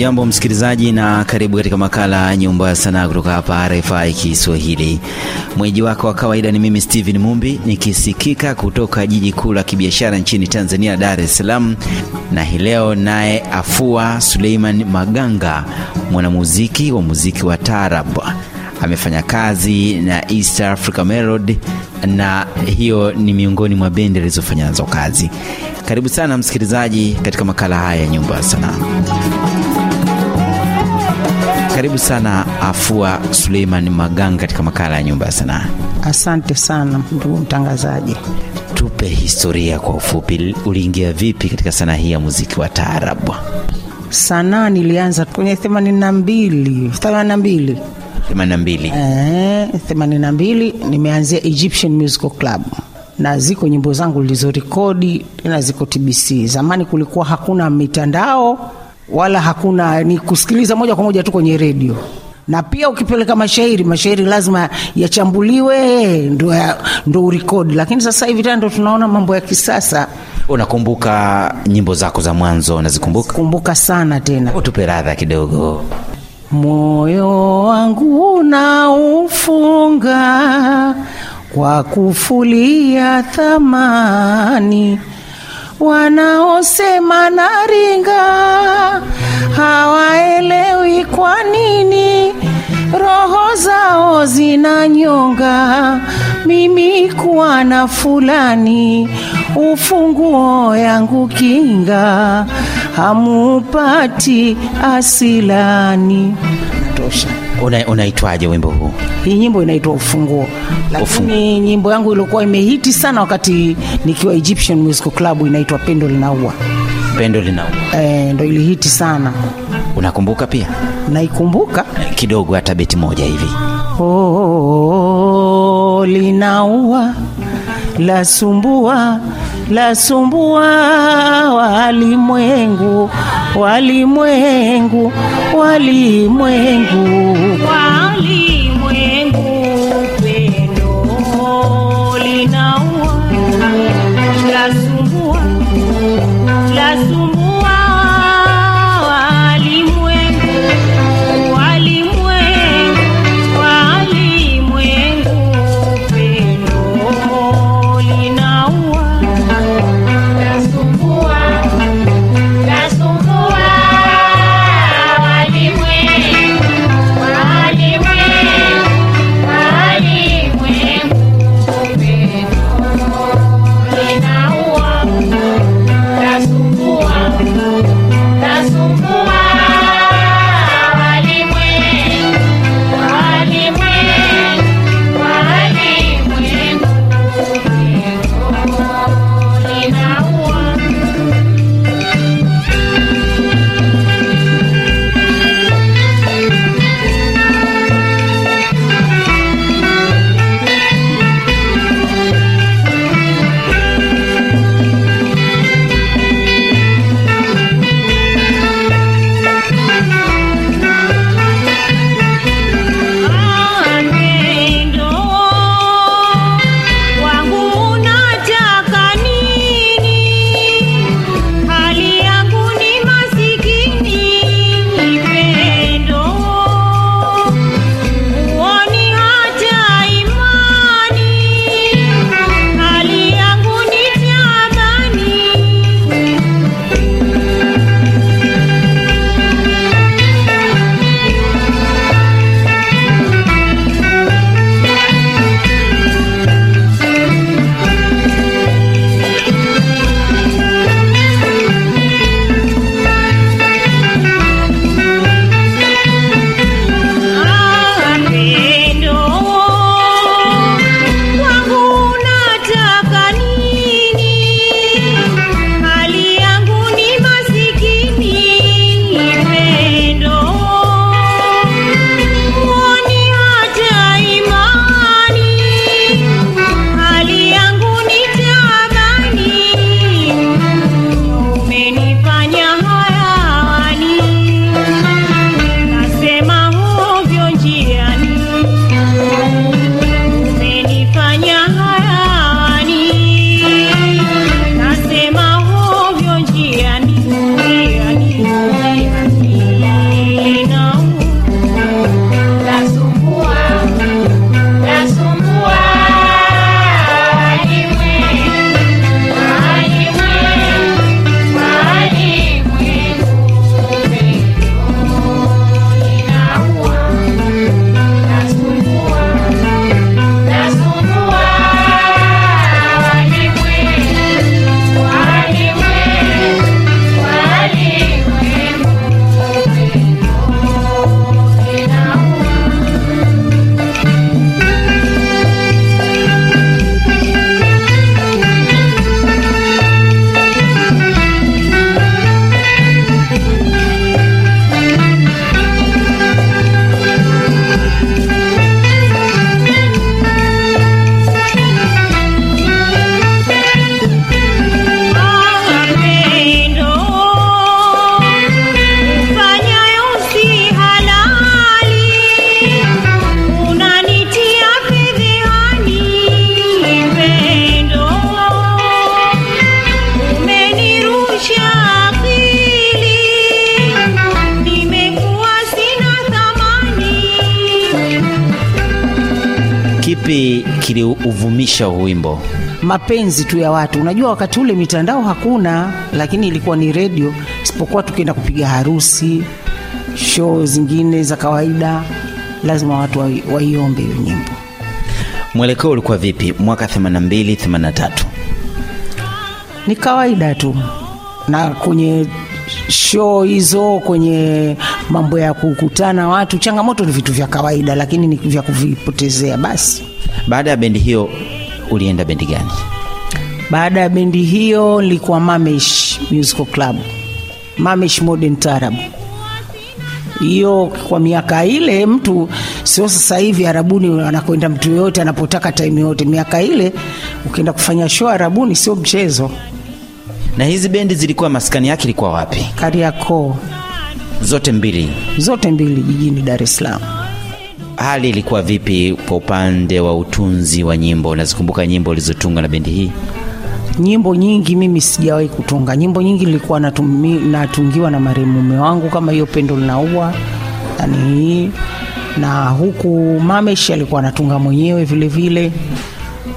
Hujambo msikilizaji, na karibu katika makala Nyumba ya Sanaa kutoka hapa RFI Kiswahili. Mwenyeji wako wa kawaida ni mimi Steven Mumbi, nikisikika kutoka jiji kuu la kibiashara nchini Tanzania, Dar es Salaam, na hii leo naye Afua Suleiman Maganga, mwanamuziki wa muziki wa taarab. Amefanya kazi na East Africa Melody na hiyo ni miongoni mwa bendi alizofanya nazo kazi. Karibu sana msikilizaji katika makala haya ya Nyumba ya Sanaa. Karibu sana Afua Suleiman Maganga katika makala ya Nyumba ya Sanaa. Asante sana ndugu mtangazaji. Tupe historia kwa ufupi, uliingia vipi katika sanaa hii ya muziki wa taarabu? Sanaa nilianza kwenye themanini na mbili themanini na mbili 82. Eh, themanini na mbili nimeanzia Egyptian Musical Club na ziko nyimbo zangu nilizorekodi na ziko TBC. Zamani kulikuwa hakuna mitandao wala hakuna, ni kusikiliza moja kwa moja tu kwenye redio, na pia ukipeleka mashairi, mashairi lazima yachambuliwe ndo, ya, ndo urekodi. Lakini sasa hivi tena ndo tunaona mambo ya kisasa. Unakumbuka nyimbo zako za mwanzo, unazikumbuka? Kumbuka sana tena Utupe radha kidogo. Moyo wangu unaufunga kwa kufulia thamani, wanaosema naringa hawaelewi kwa nini roho zao zinanyonga. Mimi kuwa na fulani ufunguo yangu kinga, hamupati asilani. Tosha. Una, unaitwaje wimbo huu? Hii nyimbo inaitwa Ufunguo, lakini nyimbo yangu iliokuwa imehiti sana wakati nikiwa Egyptian Musical Club inaitwa Pendo Linaua. Pendo linaua. E, ndo ilihiti sana, Unakumbuka pia naikumbuka. kidogo, hata beti moja hivi? Oh, linaua lasumbua lasumbua walimwengu walimwengu walimwengu. Walimwengu kiliuvumisha wimbo? mapenzi tu ya watu. Unajua, wakati ule mitandao hakuna, lakini ilikuwa ni redio, isipokuwa tukienda kupiga harusi, show zingine za kawaida, lazima watu waiombe hiyo nyimbo. Mwelekeo ulikuwa vipi mwaka 82 83? Ni kawaida tu, na kwenye show hizo, kwenye mambo ya kukutana watu, changamoto ni vitu vya kawaida, lakini ni vya kuvipotezea basi. Baada ya bendi hiyo ulienda bendi gani? Baada ya bendi hiyo nilikuwa Mamesh Musical Club, Mamesh Modern Tarab. Hiyo kwa miaka ile, mtu sio sasa hivi Arabuni anakwenda mtu yoyote anapotaka time yote. Miaka ile ukienda kufanya show Arabuni sio mchezo. Na hizi bendi zilikuwa maskani yake ilikuwa wapi? Kariakoo Zote mbili. zote mbili jijini Dar es Salaam. Hali ilikuwa vipi kwa upande wa utunzi wa nyimbo? Unazikumbuka nyimbo ulizotunga na bendi hii? Nyimbo nyingi mimi sijawahi kutunga. Nyimbo nyingi nilikuwa natungiwa na marehemu mume wangu, kama hiyo Pendo Linaua hii, na huku Mamesh alikuwa anatunga mwenyewe vile vile,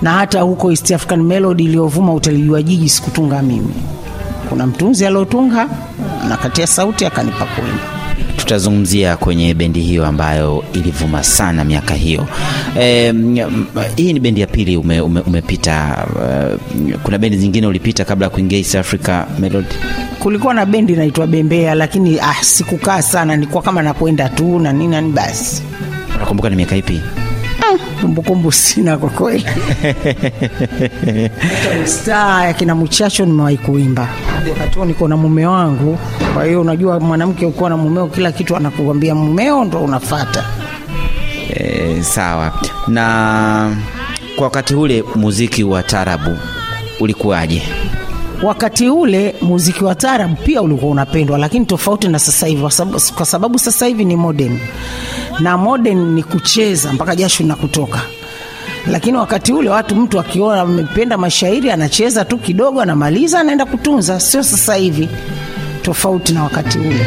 na hata huko East African Melody iliyovuma utalijua jiji sikutunga mimi. Kuna mtunzi aliotunga nakatia sauti akanipa kuimba. Tutazungumzia kwenye bendi hiyo ambayo ilivuma sana miaka hiyo. E, hii ni bendi ya pili ume, ume, umepita. Uh, kuna bendi zingine ulipita kabla ya kuingia East Africa Melody? Kulikuwa na bendi inaitwa Bembea, lakini ah, sikukaa sana, nilikuwa kama nakwenda tu na nini nani basi. Unakumbuka ni miaka ipi? Ah, kumbukumbu sina kwa kweli. Staa ya kina Mchacho nimewahi kuimba wakati huo niko na mume wangu. Kwa hiyo unajua, mwanamke ukiwa na mumeo, kila kitu anakuambia mumeo, ndo unafata. E, sawa. Na kwa wakati ule muziki wa tarabu ulikuwaje? Wakati ule muziki wa taarab pia ulikuwa unapendwa, lakini tofauti na sasa hivi, kwa sababu, sasa hivi ni modern na modern ni kucheza mpaka jasho na kutoka. Lakini wakati ule watu, mtu akiona amependa mashairi anacheza tu kidogo, anamaliza, anaenda kutunza. Sio sasa hivi, tofauti na wakati ule.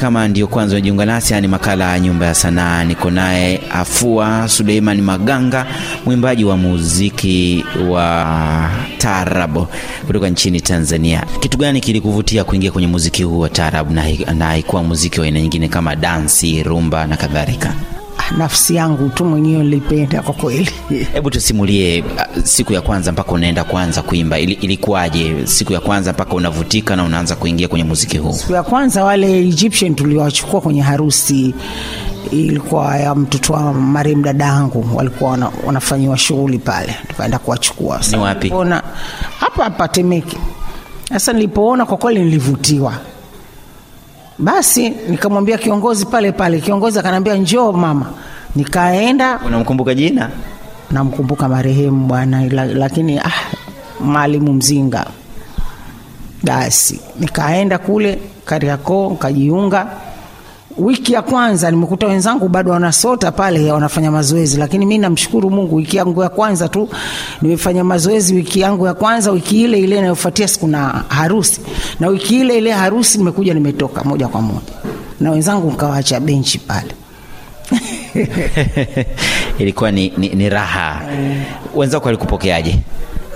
Kama ndio kwanza unajiunga nasi, ni makala ya Nyumba ya Sanaa. Niko naye Afua Suleiman Maganga, mwimbaji wa muziki wa taarabu kutoka nchini Tanzania. Kitu gani kilikuvutia kuingia kwenye muziki huu wa taarabu na na haikuwa muziki wa aina nyingine kama dansi, rumba na kadhalika? Nafsi yangu tu mwenyewe nilipenda kwa kweli. Hebu tusimulie uh, siku ya kwanza mpaka unaenda kuanza kuimba, ili, ilikuwaje siku ya kwanza mpaka unavutika na unaanza kuingia kwenye muziki huu? Siku ya kwanza wale Egyptian tuliwachukua kwenye harusi ilikuwa ya mtoto wa marehemu dadangu, walikuwa wana, wanafanyiwa shughuli pale, tukaenda kuwachukua. Ni wapi? hapa hapa Temeke. Sasa nilipoona kwa kweli nilivutiwa, basi nikamwambia kiongozi pale pale, kiongozi akaniambia njoo mama, nikaenda Unamkumbuka jina? namkumbuka marehemu bwana, lakini ah, Mwalimu Mzinga. Basi nikaenda kule Kariakoo nikajiunga. Wiki ya kwanza nimekuta wenzangu bado wanasota pale, wanafanya mazoezi, lakini mi namshukuru Mungu, wiki yangu ya kwanza tu nimefanya mazoezi. Wiki yangu ya kwanza, wiki ile ile inayofuatia siku na harusi, na wiki ile ile harusi nimekuja nimetoka moja kwa moja, na wenzangu nikawaacha benchi pale ilikuwa ni, ni, ni raha. Wenzako walikupokeaje?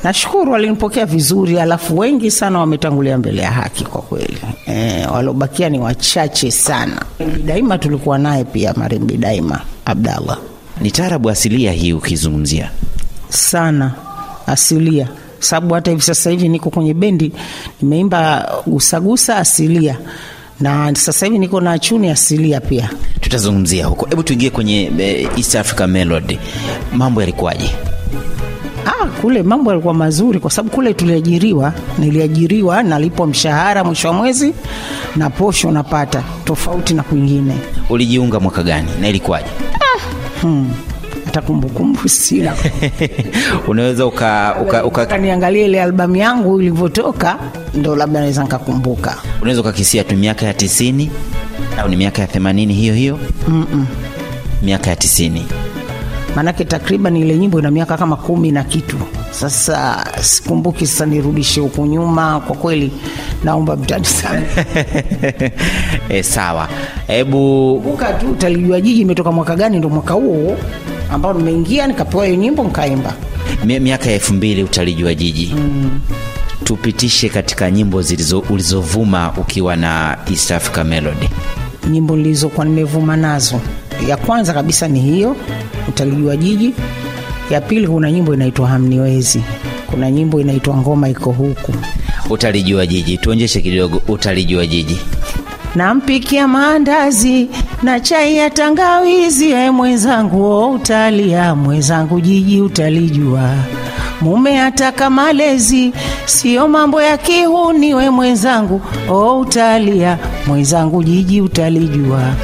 Nashukuru walinipokea vizuri, alafu wengi sana wametangulia mbele ya haki kwa kweli. E, waliobakia ni wachache sana. Daima tulikuwa naye pia, Marimbi Daima Abdallah Ni taarabu asilia hii ukizungumzia. sana asilia, sababu hata hivi sasa hivi niko kwenye bendi nimeimba gusagusa asilia, na sasa hivi niko na chuni asilia pia. Tutazungumzia huko. Hebu tuingie kwenye eh, East Africa Melody. Mambo yalikuwaje? Ah, kule mambo yalikuwa mazuri kwa sababu kule tuliajiriwa, niliajiriwa, nalipwa mshahara mwisho wa mwezi na posho napata, tofauti na kwingine. Ulijiunga mwaka gani na ilikuwaje? Hmm. Hata kumbukumbu sina. Unaweza uka, uka, uka, Kaniangalia ile albamu yangu ilivyotoka, ndo labda naweza nikakumbuka. unaweza ukakisia tu miaka ya tisini au ni miaka ya themanini hiyo hiyo? Mm-mm. Miaka ya tisini. Maanake takriban ile nyimbo ina miaka kama kumi na kitu. Sasa sikumbuki, sasa nirudishe huku nyuma. Kwa kweli naomba mtani sana. e, sawa. Hebu Kumbuka tu utalijua jiji imetoka mwaka gani, ndo mwaka huo ambao nimeingia nikapewa hiyo nyimbo nikaimba. miaka ya elfu mbili utalijua jiji tupitishe katika nyimbo zilizo ulizovuma ukiwa na East Africa Melody. Nyimbo nilizokuwa nimevuma nazo, ya kwanza kabisa ni hiyo utalijua jiji. Ya pili kuna nyimbo inaitwa hamniwezi, kuna nyimbo inaitwa ngoma iko huku. Utalijua jiji, tuonjeshe kidogo. Utalijua jiji. Nampikia maandazi na chai ya tangawizi, e mwenzangu, o utalia mwenzangu, jiji utalijua. Mume ataka malezi, sio mambo ya kihuni, we mwenzangu, o utalia mwenzangu, jiji utalijua.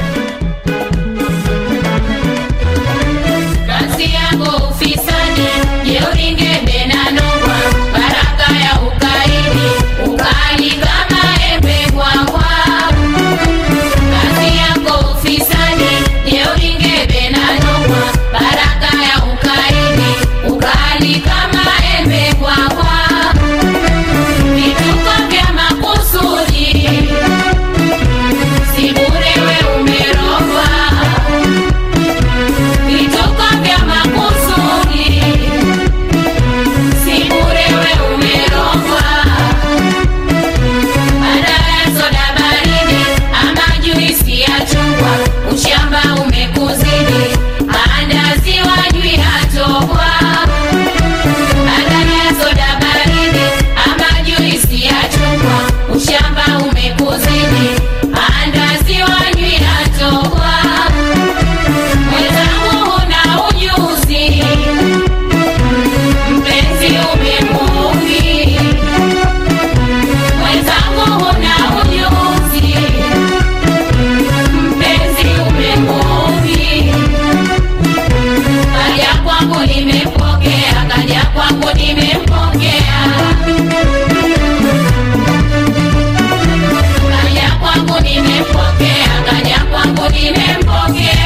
Kwangu nimempokea, kaja kwangu nimempokea.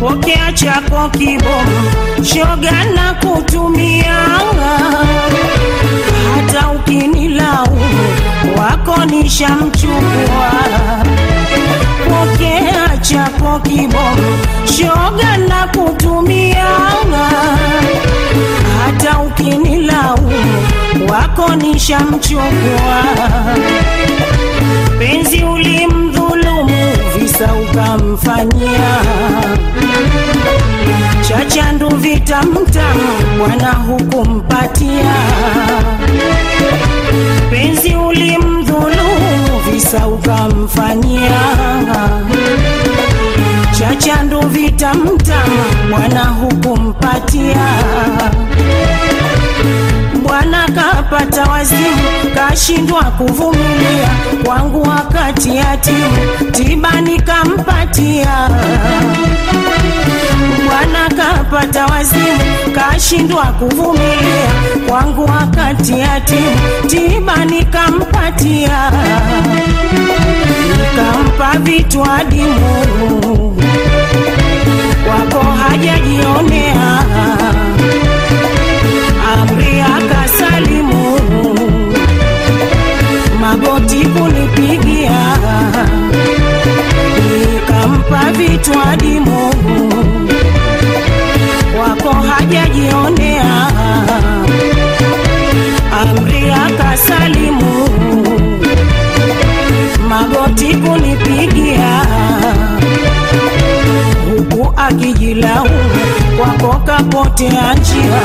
Pokea chako kibogo, shoga na kutumia, hata ukinilaumu wako nishamchukua. Pokea chako kiboko, shoga na kutumia, hata ukinilaumu wako nishamchukua. Penzi ulimdhulumu, visa ukamfanyia chachandu vitamtamu, bwana hukumpatia. Penzi ulimdhulumu, visa ukamfanyia. Chachandu vitamtama bwana hukumpatia. Bwana kapata wazimu, kashindwa kuvumilia. Kwangu wakati yatimu, tiba nikampatia alipata wazimu, kashindwa kuvumilia, kwangu wakati yatimu, tiba nikampatia, nikampa vitu adimu, wako hajajionea. Amri akasalimu, magoti kunipigia, nikampa vitu adimu wako hajajionea, amri akasalimu, magoti kunipigia. Huku akijilaumu, kwako kapotea njia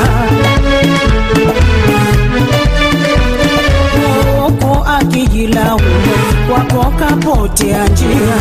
huku akijilaumu, kwako kapotea njia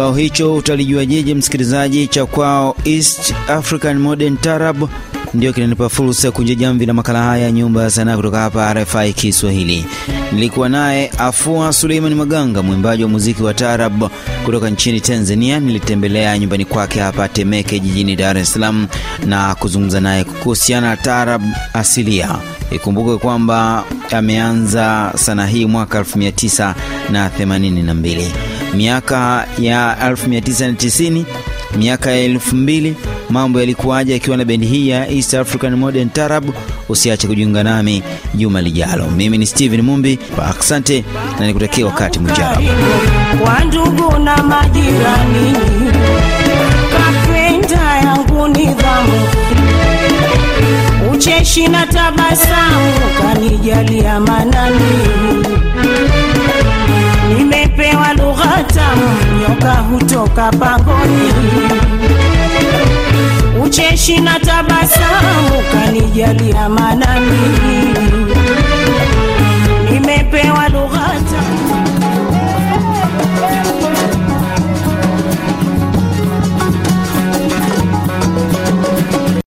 Kibao hicho utalijua jeje, msikilizaji, cha kwao East African Modern Tarab ndio kinanipa fursa ya kunja jamvi la makala haya ya nyumba ya sanaa kutoka hapa RFI Kiswahili. Nilikuwa naye Afua Suleiman Maganga, mwimbaji wa muziki wa tarab kutoka nchini Tanzania. Nilitembelea nyumbani kwake hapa Temeke jijini Dar es Salaam na kuzungumza naye kuhusiana na tarab asilia. Ikumbuke kwamba ameanza sanaa hii mwaka 1982 miaka ya 1990 miaka ya 2000 mambo yalikuwaje akiwa na bendi hii ya East African Modern Tarab. Usiache kujiunga nami juma lijalo. Mimi ni Steven Mumbi, asante na nikutakia wakati mjao kwa ndugu na majirani, kapenda yangu nidhamu, ucheshi na tabasamu, kanijalia manani, nyoka hutoka pangoni, ucheshi na tabasamu kanijalia manani, nimepewa lugha